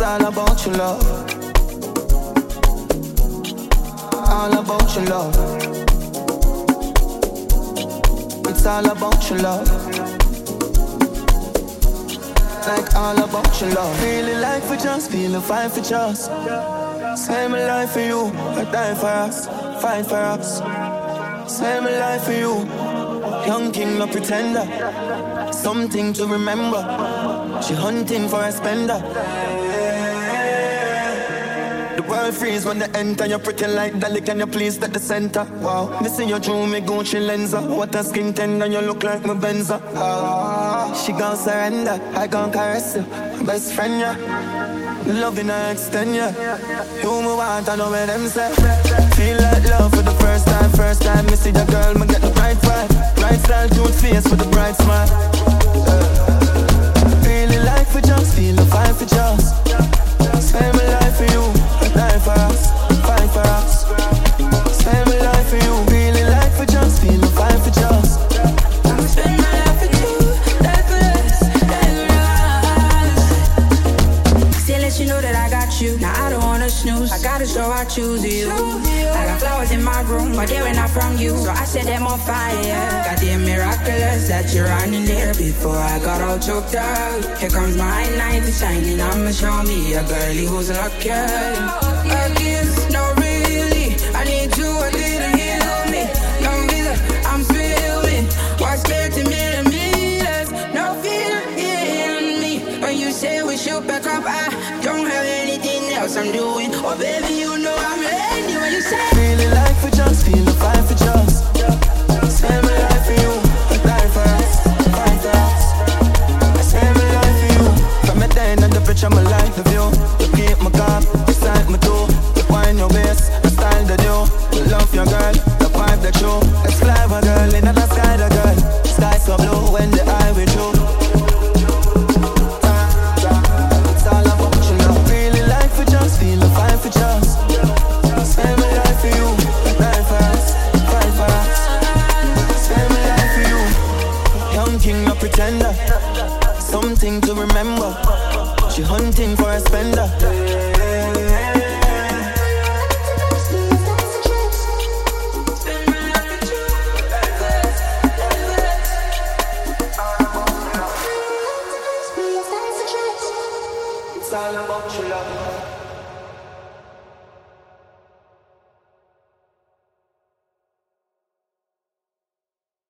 It's all about your love. All about your love. It's all about your love. Like all about your love. Feeling like for just, feeling fine for just. Spend my life for you, I die for us, fight for us. Spend my life for you, young king, no pretender. Something to remember. She hunting for a spender. The world freeze when they enter. You're pretty like Dolly, can you please at the center? Wow, missing your jewel, me Gucci lenser. What a skin tender, you look like my Benza. Ah, she gon' surrender, I gon' caress you, best friend yeah. Loving her extend yeah. You me want, I know where them say. Feel like love for the first time, first time. Me see the girl, me get the bright vibe, bright style, cute face with a bright smile. Now I don't wanna snooze. I gotta show I choose you. I got flowers in my room, but they were not from you. So I set them on fire. Goddamn miraculous that you're running there before I got all choked up. Here comes my night to shining. I'ma show me a girlie who's lucky. A kiss, I'm doing. Oh, baby, you know I'm ready when you say. Feeling like for just, feeling fine for It's all about your love.